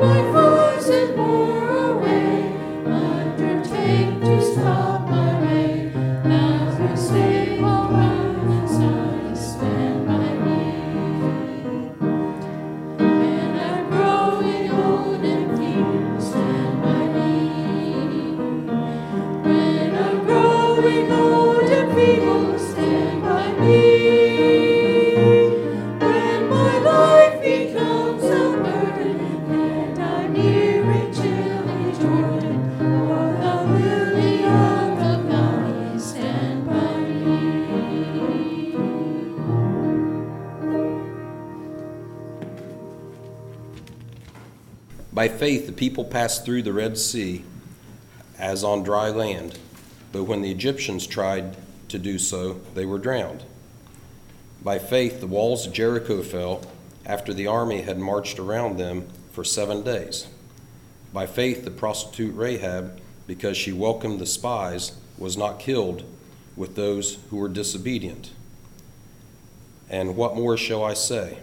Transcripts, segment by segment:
My foes people passed through the Red Sea as on dry land, but when the Egyptians tried to do so, they were drowned. By faith, the walls of Jericho fell after the army had marched around them for seven days. By faith, the prostitute Rahab, because she welcomed the spies, was not killed with those who were disobedient. And what more shall I say?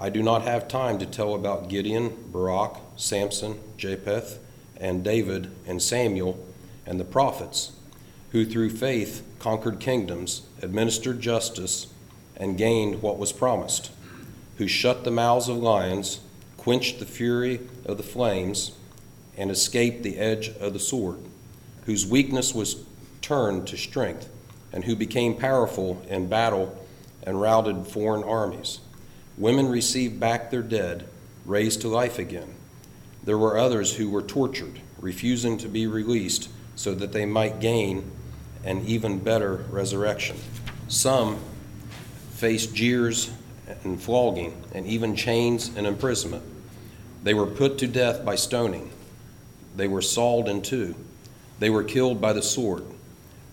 I do not have time to tell about Gideon, Barak, Samson, Jephthah, and David, and Samuel, and the prophets, who through faith conquered kingdoms, administered justice, and gained what was promised, who shut the mouths of lions, quenched the fury of the flames, and escaped the edge of the sword, whose weakness was turned to strength, and who became powerful in battle and routed foreign armies. Women received back their dead, raised to life again. There were others who were tortured, refusing to be released so that they might gain an even better resurrection. Some faced jeers and flogging, and even chains and imprisonment. They were put to death by stoning. They were sawed in two. They were killed by the sword.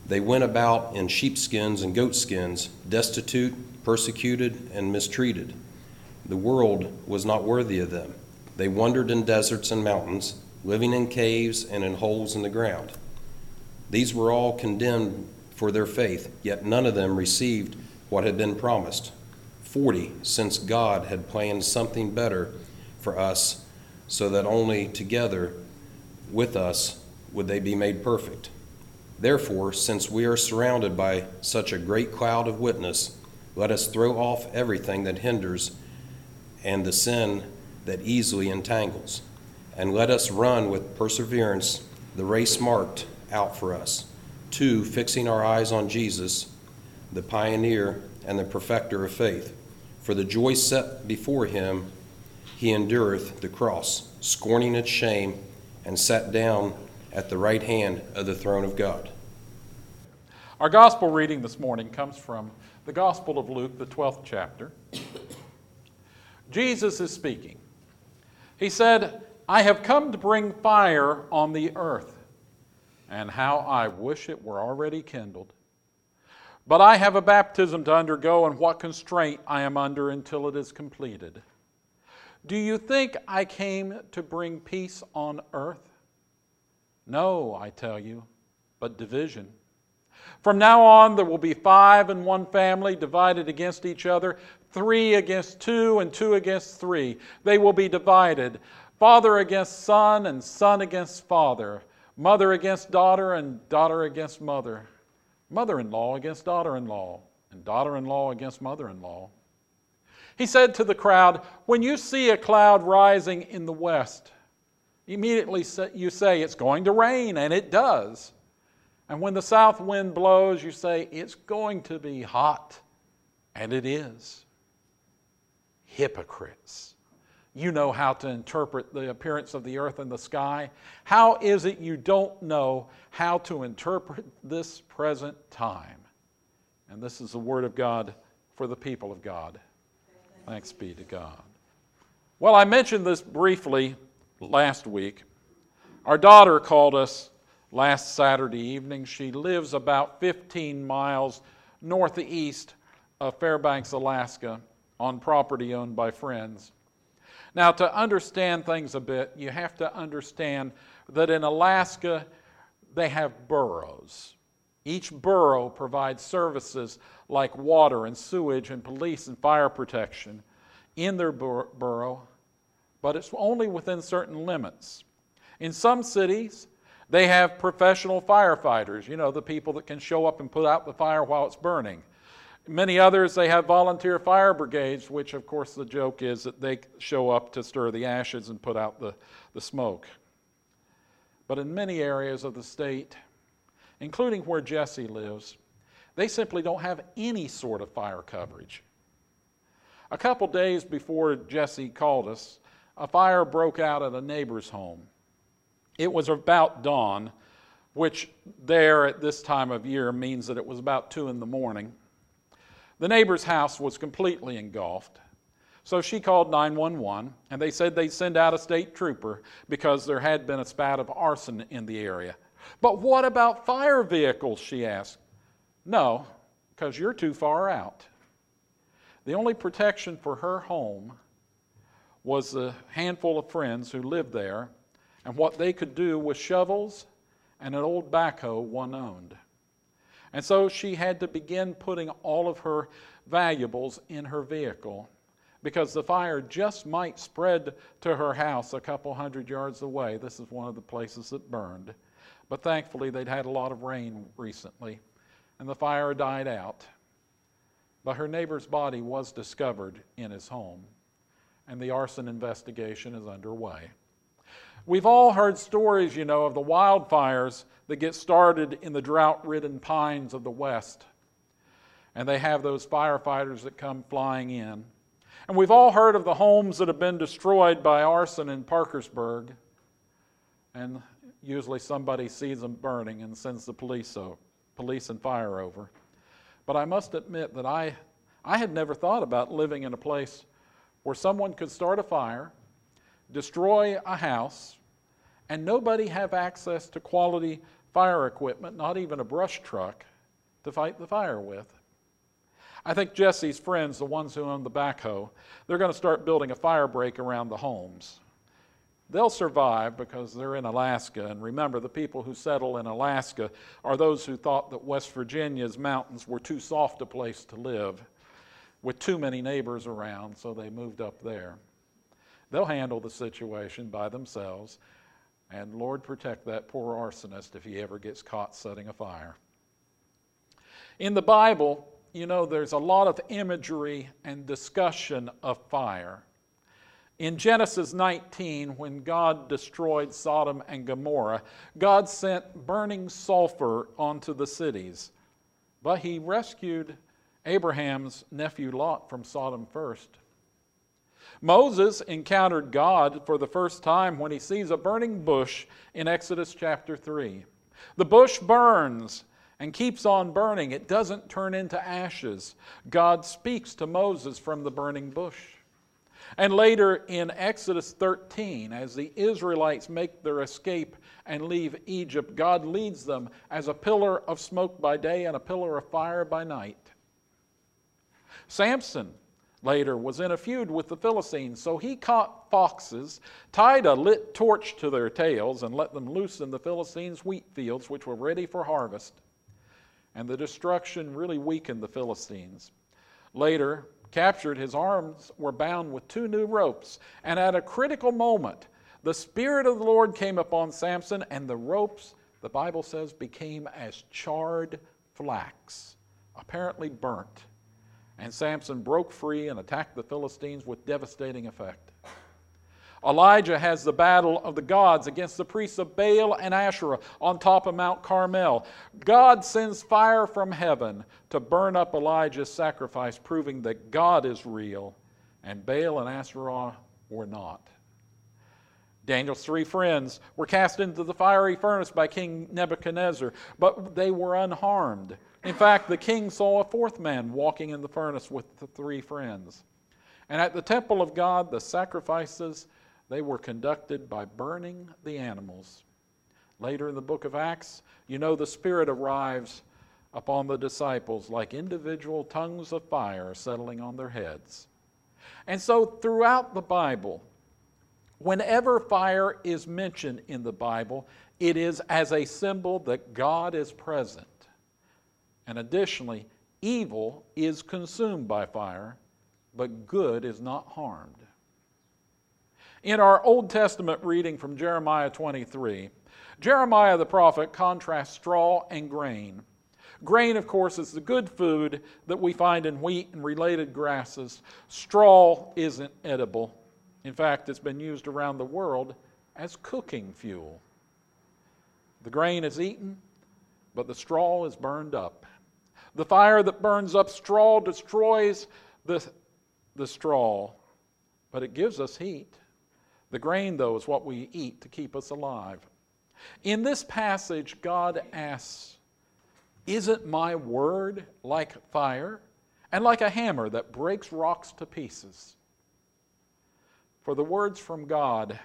They went about in sheepskins and goatskins, destitute, persecuted, and mistreated. The world was not worthy of them. They wandered in deserts and mountains, living in caves and in holes in the ground. These were all condemned for their faith, yet none of them received what had been promised. Forty, since God had planned something better for us, so that only together with us would they be made perfect. Therefore, since we are surrounded by such a great cloud of witness, let us throw off everything that hinders and the sin that easily entangles, and let us run with perseverance the race marked out for us. Two, fixing our eyes on Jesus, the pioneer and the perfecter of faith. For the joy set before him, he endureth the cross, scorning its shame, and sat down at the right hand of the throne of God. Our gospel reading this morning comes from the Gospel of Luke, the 12th chapter. Jesus is speaking. He said, I have come to bring fire on the earth, and how I wish it were already kindled. But I have a baptism to undergo, and what constraint I am under until it is completed. Do you think I came to bring peace on earth? No, I tell you, but division. From now on, there will be five in one family divided against each other, three against two, and two against three. They will be divided father against son, and son against father, mother against daughter, and daughter against mother, mother in law against daughter in law, and daughter in law against mother in law. He said to the crowd, When you see a cloud rising in the west, immediately you say, It's going to rain, and it does. And when the south wind blows, you say, It's going to be hot, and it is. Hypocrites. You know how to interpret the appearance of the earth and the sky. How is it you don't know how to interpret this present time? And this is the word of God for the people of God. Thanks be to God. Well, I mentioned this briefly last week. Our daughter called us last Saturday evening. She lives about 15 miles northeast of Fairbanks, Alaska, on property owned by friends. Now, to understand things a bit, you have to understand that in Alaska, they have boroughs. Each borough provides services like water and sewage and police and fire protection in their bor- borough, but it's only within certain limits. In some cities, they have professional firefighters, you know, the people that can show up and put out the fire while it's burning. Many others, they have volunteer fire brigades, which, of course, the joke is that they show up to stir the ashes and put out the, the smoke. But in many areas of the state, including where Jesse lives, they simply don't have any sort of fire coverage. A couple days before Jesse called us, a fire broke out at a neighbor's home. It was about dawn, which there at this time of year means that it was about two in the morning. The neighbor's house was completely engulfed. So she called 911, and they said they'd send out a state trooper because there had been a spat of arson in the area. But what about fire vehicles? she asked. No, because you're too far out. The only protection for her home was a handful of friends who lived there and what they could do with shovels and an old backhoe one owned. And so she had to begin putting all of her valuables in her vehicle because the fire just might spread to her house a couple hundred yards away. This is one of the places that burned. But thankfully, they'd had a lot of rain recently, and the fire died out. But her neighbor's body was discovered in his home, and the arson investigation is underway. We've all heard stories, you know, of the wildfires that get started in the drought ridden pines of the West. And they have those firefighters that come flying in. And we've all heard of the homes that have been destroyed by arson in Parkersburg. And usually somebody sees them burning and sends the police, so, police and fire over. But I must admit that I, I had never thought about living in a place where someone could start a fire, destroy a house, and nobody have access to quality fire equipment, not even a brush truck, to fight the fire with. I think Jesse's friends, the ones who own the backhoe, they're going to start building a fire break around the homes. They'll survive because they're in Alaska. And remember, the people who settle in Alaska are those who thought that West Virginia's mountains were too soft a place to live with too many neighbors around, so they moved up there. They'll handle the situation by themselves and Lord, protect that poor arsonist if he ever gets caught setting a fire. In the Bible, you know, there's a lot of imagery and discussion of fire. In Genesis 19, when God destroyed Sodom and Gomorrah, God sent burning sulfur onto the cities. But he rescued Abraham's nephew Lot from Sodom first. Moses encountered God for the first time when he sees a burning bush in Exodus chapter 3. The bush burns, and keeps on burning. It doesn't turn into ashes. God speaks to Moses from the burning bush. And later in Exodus 13, as the Israelites make their escape and leave Egypt, God leads them as a pillar of smoke by day and a pillar of fire by night. Samson later was in a feud with the Philistines, so he caught foxes, tied a lit torch to their tails, and let them loose in the Philistines' wheat fields, which were ready for harvest. And the destruction really weakened the Philistines. Later, captured, his arms were bound with two new ropes, and at a critical moment, the Spirit of the Lord came upon Samson, and the ropes, the Bible says, became as charred flax, apparently burnt and Samson broke free and attacked the Philistines with devastating effect. Elijah has the battle of the gods against the priests of Baal and Asherah on top of Mount Carmel. God sends fire from heaven to burn up Elijah's sacrifice, proving that God is real and Baal and Asherah were not. Daniel's three friends were cast into the fiery furnace by King Nebuchadnezzar, but they were unharmed. In fact, the king saw a fourth man walking in the furnace with the three friends. And at the temple of God, the sacrifices they were conducted by burning the animals. Later in the book of Acts, you know the Spirit arrives upon the disciples like individual tongues of fire settling on their heads. And so throughout the Bible, whenever fire is mentioned in the Bible, it is as a symbol that God is present. And additionally, evil is consumed by fire, but good is not harmed. In our Old Testament reading from Jeremiah 23, Jeremiah the prophet contrasts straw and grain. Grain, of course, is the good food that we find in wheat and related grasses. Straw isn't edible. In fact, it's been used around the world as cooking fuel. The grain is eaten, but the straw is burned up. The fire that burns up straw destroys the, the straw, but it gives us heat. The grain, though, is what we eat to keep us alive. In this passage, God asks, Isn't my word like fire and like a hammer that breaks rocks to pieces? For the words from God,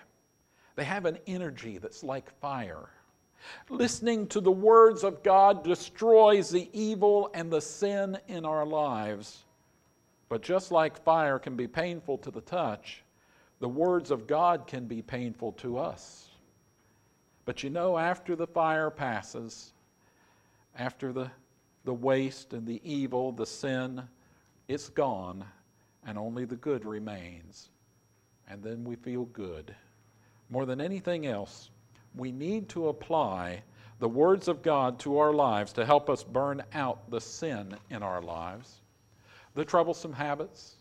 they have an energy that's like fire. Listening to the words of God destroys the evil and the sin in our lives. But just like fire can be painful to the touch, the words of God can be painful to us. But you know, after the fire passes, after the, the waste and the evil, the sin, it's gone, and only the good remains. And then we feel good. More than anything else, we need to apply the words of God to our lives to help us burn out the sin in our lives, the troublesome habits,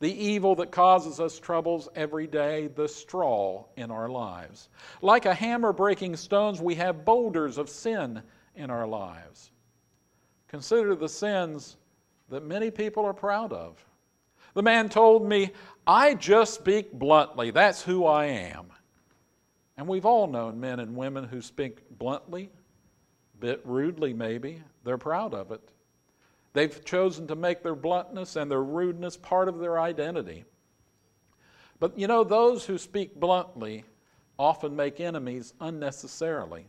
the evil that causes us troubles every day, the straw in our lives. Like a hammer breaking stones, we have boulders of sin in our lives. Consider the sins that many people are proud of. The man told me, I just speak bluntly. That's who I am. And we've all known men and women who speak bluntly, a bit rudely maybe. They're proud of it. They've chosen to make their bluntness and their rudeness part of their identity. But you know, those who speak bluntly often make enemies unnecessarily.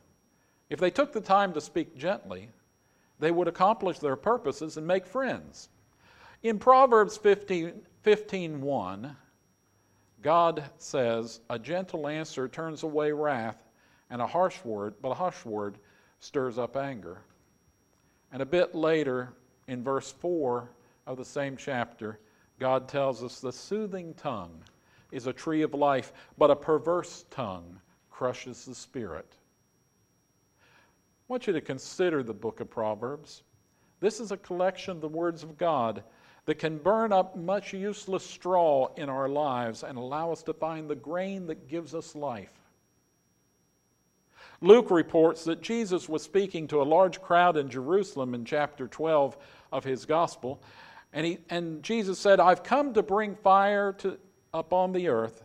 If they took the time to speak gently, they would accomplish their purposes and make friends. In Proverbs 15, 15 1, God says, A gentle answer turns away wrath, and a harsh word, but a harsh word stirs up anger. And a bit later, in verse 4 of the same chapter, God tells us the soothing tongue is a tree of life, but a perverse tongue crushes the spirit. I want you to consider the book of Proverbs. This is a collection of the words of God that can burn up much useless straw in our lives and allow us to find the grain that gives us life. Luke reports that Jesus was speaking to a large crowd in Jerusalem in chapter 12 of his gospel. And, he, and Jesus said, I've come to bring fire to, upon the earth,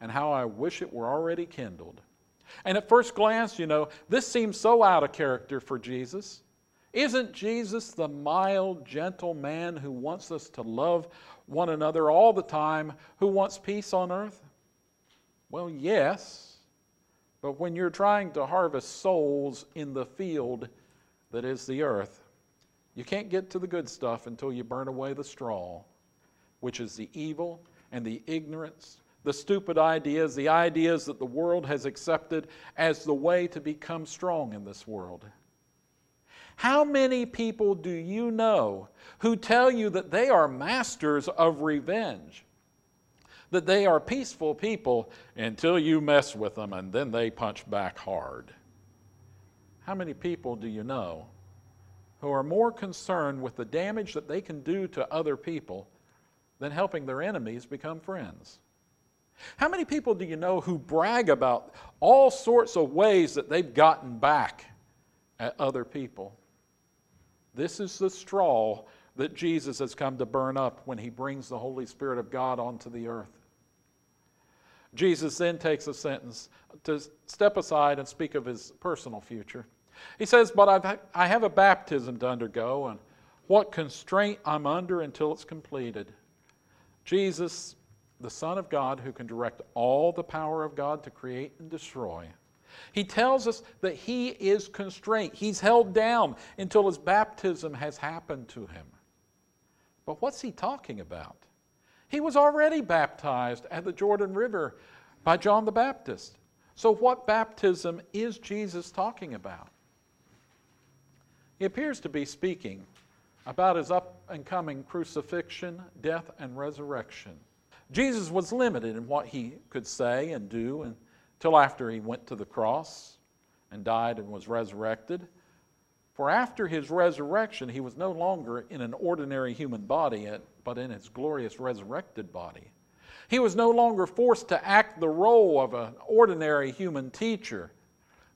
and how I wish it were already kindled. And at first glance, you know, this seems so out of character for Jesus. Isn't Jesus the mild, gentle man who wants us to love one another all the time, who wants peace on earth? Well, yes, but when you're trying to harvest souls in the field that is the earth, you can't get to the good stuff until you burn away the straw, which is the evil and the ignorance, the stupid ideas, the ideas that the world has accepted as the way to become strong in this world. How many people do you know who tell you that they are masters of revenge? That they are peaceful people until you mess with them and then they punch back hard? How many people do you know who are more concerned with the damage that they can do to other people than helping their enemies become friends? How many people do you know who brag about all sorts of ways that they've gotten back at other people? This is the straw that Jesus has come to burn up when he brings the Holy Spirit of God onto the earth. Jesus then takes a sentence to step aside and speak of his personal future. He says, But I've, I have a baptism to undergo, and what constraint I'm under until it's completed. Jesus, the Son of God, who can direct all the power of God to create and destroy, he tells us that he is constrained. He's held down until his baptism has happened to him. But what's he talking about? He was already baptized at the Jordan River by John the Baptist. So, what baptism is Jesus talking about? He appears to be speaking about his up and coming crucifixion, death, and resurrection. Jesus was limited in what he could say and do until after he went to the cross and died and was resurrected. For after his resurrection, he was no longer in an ordinary human body, but in his glorious resurrected body. He was no longer forced to act the role of an ordinary human teacher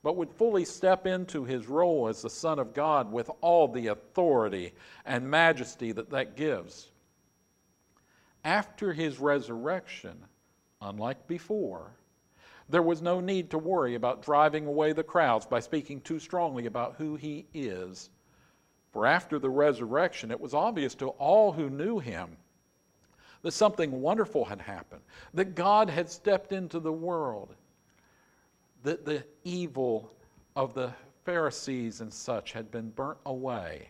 but would fully step into his role as the Son of God with all the authority and majesty that that gives. After his resurrection, unlike before, there was no need to worry about driving away the crowds by speaking too strongly about who he is. For after the resurrection, it was obvious to all who knew him that something wonderful had happened, that God had stepped into the world that the evil of the Pharisees and such had been burnt away,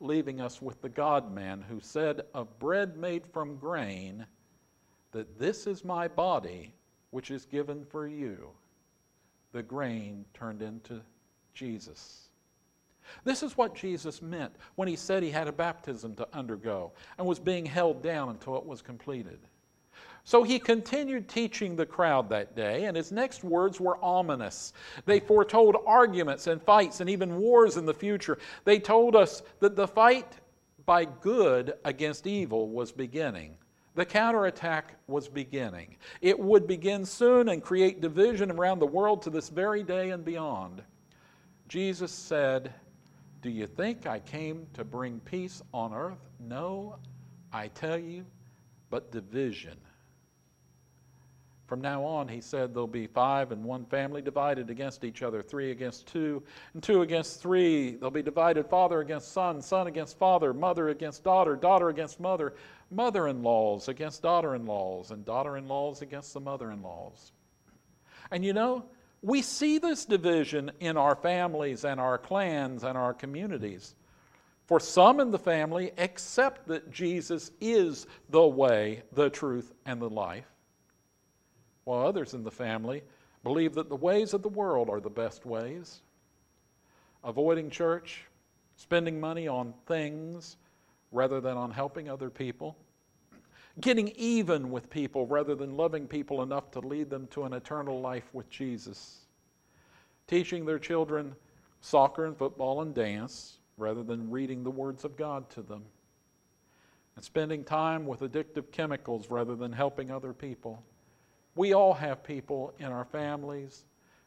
leaving us with the God man who said of bread made from grain, that this is my body which is given for you. The grain turned into Jesus. This is what Jesus meant when he said he had a baptism to undergo and was being held down until it was completed. So he continued teaching the crowd that day, and his next words were ominous. They foretold arguments and fights and even wars in the future. They told us that the fight by good against evil was beginning. The counterattack was beginning. It would begin soon and create division around the world to this very day and beyond. Jesus said, Do you think I came to bring peace on earth? No, I tell you, but division. From now on, he said, there'll be five and one family divided against each other, three against two, and two against three. They'll be divided father against son, son against father, mother against daughter, daughter against mother, mother in laws against daughter in laws, and daughter in laws against the mother in laws. And you know, we see this division in our families and our clans and our communities. For some in the family accept that Jesus is the way, the truth, and the life while others in the family believe that the ways of the world are the best ways. Avoiding church, spending money on things rather than on helping other people, getting even with people rather than loving people enough to lead them to an eternal life with Jesus, teaching their children soccer and football and dance rather than reading the words of God to them, and spending time with addictive chemicals rather than helping other people we all have people in our families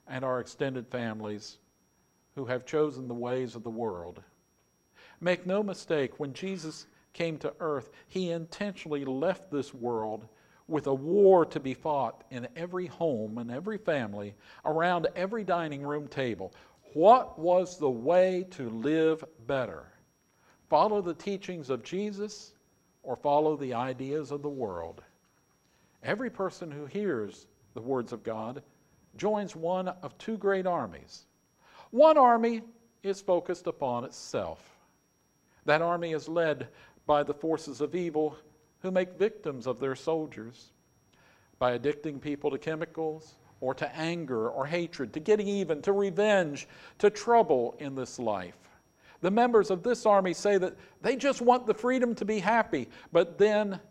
and our extended families who have chosen the ways of the world. Make no mistake, when Jesus came to earth, he intentionally left this world with a war to be fought in every home and every family, around every dining room table. What was the way to live better? Follow the teachings of Jesus or follow the ideas of the world? Every person who hears the words of God joins one of two great armies. One army is focused upon itself. That army is led by the forces of evil who make victims of their soldiers by addicting people to chemicals or to anger or hatred, to getting even, to revenge, to trouble in this life. The members of this army say that they just want the freedom to be happy, but then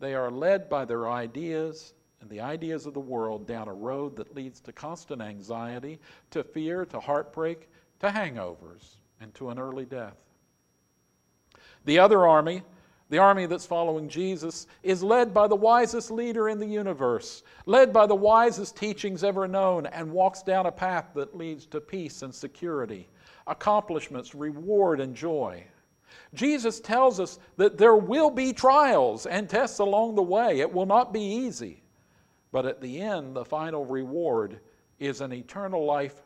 they are led by their ideas and the ideas of the world down a road that leads to constant anxiety, to fear, to heartbreak, to hangovers, and to an early death. The other army, the army that's following Jesus, is led by the wisest leader in the universe, led by the wisest teachings ever known, and walks down a path that leads to peace and security, accomplishments, reward, and joy. Jesus tells us that there will be trials and tests along the way. It will not be easy. But at the end, the final reward is an eternal life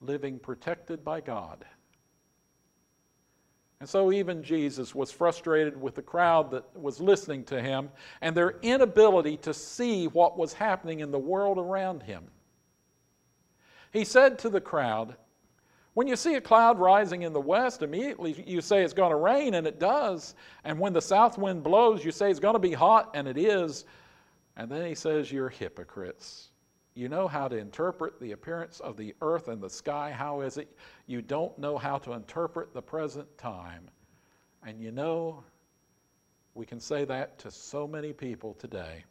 living protected by God. And so, even Jesus was frustrated with the crowd that was listening to him and their inability to see what was happening in the world around him. He said to the crowd, When you see a cloud rising in the west, immediately you say it's going to rain, and it does. And when the south wind blows, you say it's going to be hot, and it is. And then he says, You're hypocrites. You know how to interpret the appearance of the earth and the sky. How is it you don't know how to interpret the present time? And you know, we can say that to so many people today.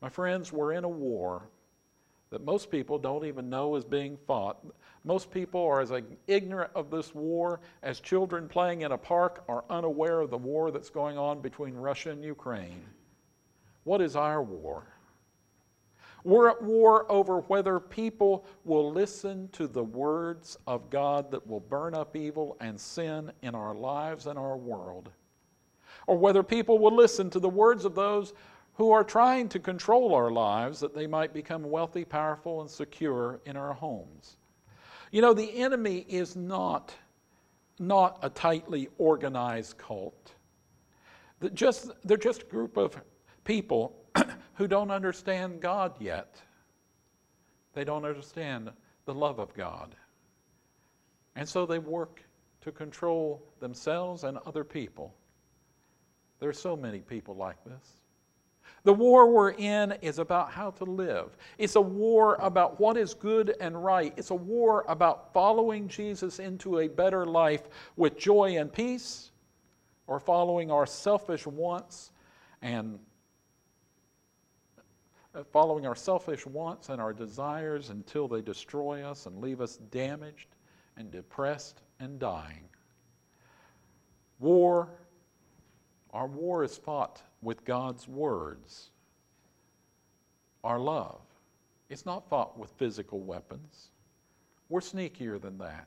My friends, we're in a war that most people don't even know is being fought. Most people are as ignorant of this war as children playing in a park are unaware of the war that's going on between Russia and Ukraine. What is our war? We're at war over whether people will listen to the words of God that will burn up evil and sin in our lives and our world, or whether people will listen to the words of those who are trying to control our lives that they might become wealthy, powerful, and secure in our homes. You know, the enemy is not, not a tightly organized cult. That just, they're just a group of people who don't understand God yet. They don't understand the love of God. And so they work to control themselves and other people. There are so many people like this. The war we're in is about how to live. It's a war about what is good and right. It's a war about following Jesus into a better life with joy and peace, or following our selfish wants and uh, following our selfish wants and our desires until they destroy us and leave us damaged and depressed and dying. War, our war is fought with God's words. Our love, it's not fought with physical weapons. We're sneakier than that.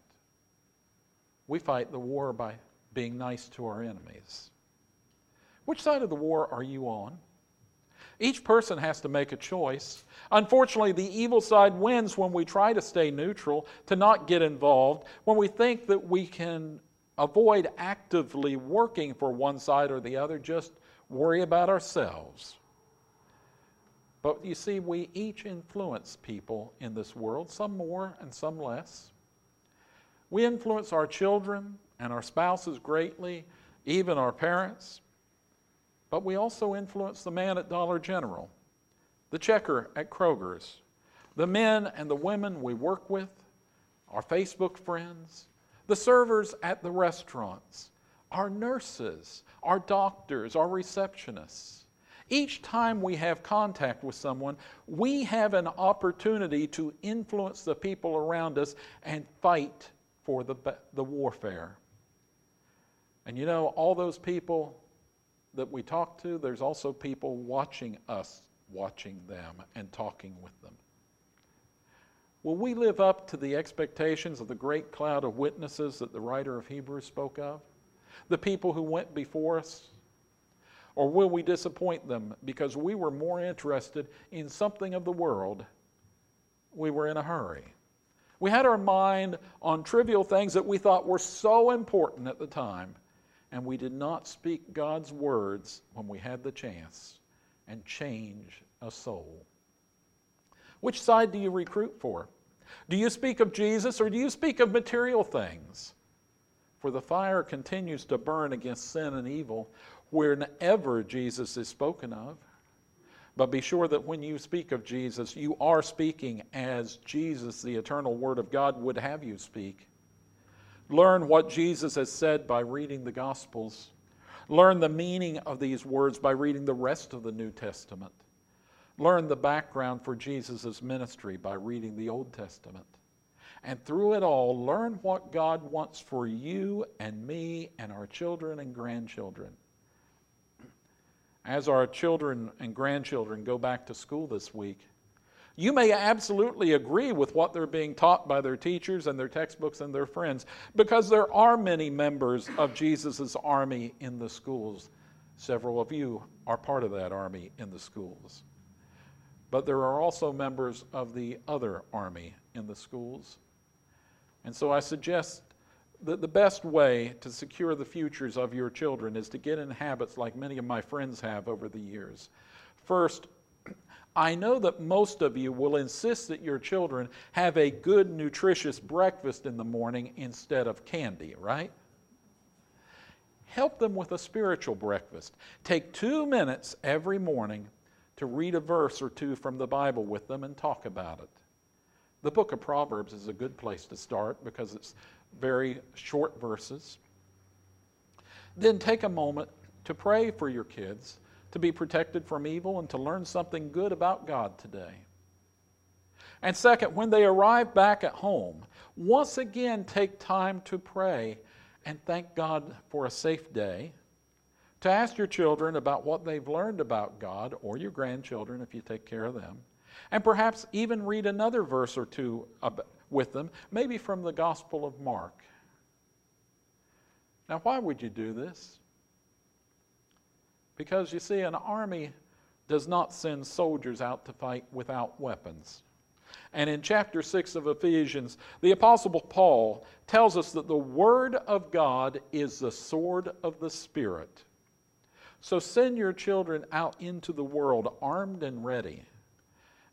We fight the war by being nice to our enemies. Which side of the war are you on? Each person has to make a choice. Unfortunately, the evil side wins when we try to stay neutral, to not get involved, when we think that we can avoid actively working for one side or the other, just worry about ourselves. But you see, we each influence people in this world, some more and some less. We influence our children and our spouses greatly, even our parents. But we also influence the man at Dollar General, the checker at Kroger's, the men and the women we work with, our Facebook friends, the servers at the restaurants, our nurses, our doctors, our receptionists. Each time we have contact with someone, we have an opportunity to influence the people around us and fight for the, the warfare. And you know, all those people that we talk to, there's also people watching us, watching them, and talking with them. Will we live up to the expectations of the great cloud of witnesses that the writer of Hebrews spoke of? The people who went before us? Or will we disappoint them because we were more interested in something of the world? We were in a hurry. We had our mind on trivial things that we thought were so important at the time, and we did not speak God's words when we had the chance and change a soul. Which side do you recruit for? Do you speak of Jesus or do you speak of material things? For the fire continues to burn against sin and evil whenever Jesus is spoken of. But be sure that when you speak of Jesus, you are speaking as Jesus, the eternal Word of God, would have you speak. Learn what Jesus has said by reading the Gospels. Learn the meaning of these words by reading the rest of the New Testament. Learn the background for Jesus' ministry by reading the Old Testament. And through it all, learn what God wants for you and me and our children and grandchildren. As our children and grandchildren go back to school this week, you may absolutely agree with what they're being taught by their teachers and their textbooks and their friends because there are many members of Jesus' army in the schools. Several of you are part of that army in the schools. But there are also members of the other army in the schools. And so I suggest that the best way to secure the futures of your children is to get in habits like many of my friends have over the years. First, I know that most of you will insist that your children have a good, nutritious breakfast in the morning instead of candy, right? Help them with a spiritual breakfast. Take two minutes every morning to read a verse or two from the Bible with them and talk about it. The book of Proverbs is a good place to start because it's very short verses. Then take a moment to pray for your kids to be protected from evil and to learn something good about God today. And second, when they arrive back at home, once again take time to pray and thank God for a safe day. To ask your children about what they've learned about God, or your grandchildren if you take care of them. And perhaps even read another verse or two with them, maybe from the Gospel of Mark. Now, why would you do this? Because you see, an army does not send soldiers out to fight without weapons. And in chapter 6 of Ephesians, the Apostle Paul tells us that the Word of God is the sword of the Spirit. So send your children out into the world armed and ready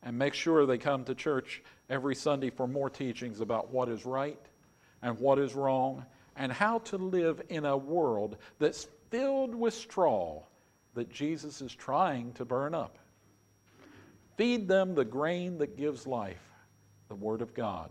and make sure they come to church every Sunday for more teachings about what is right and what is wrong and how to live in a world that's filled with straw that Jesus is trying to burn up. Feed them the grain that gives life, the Word of God.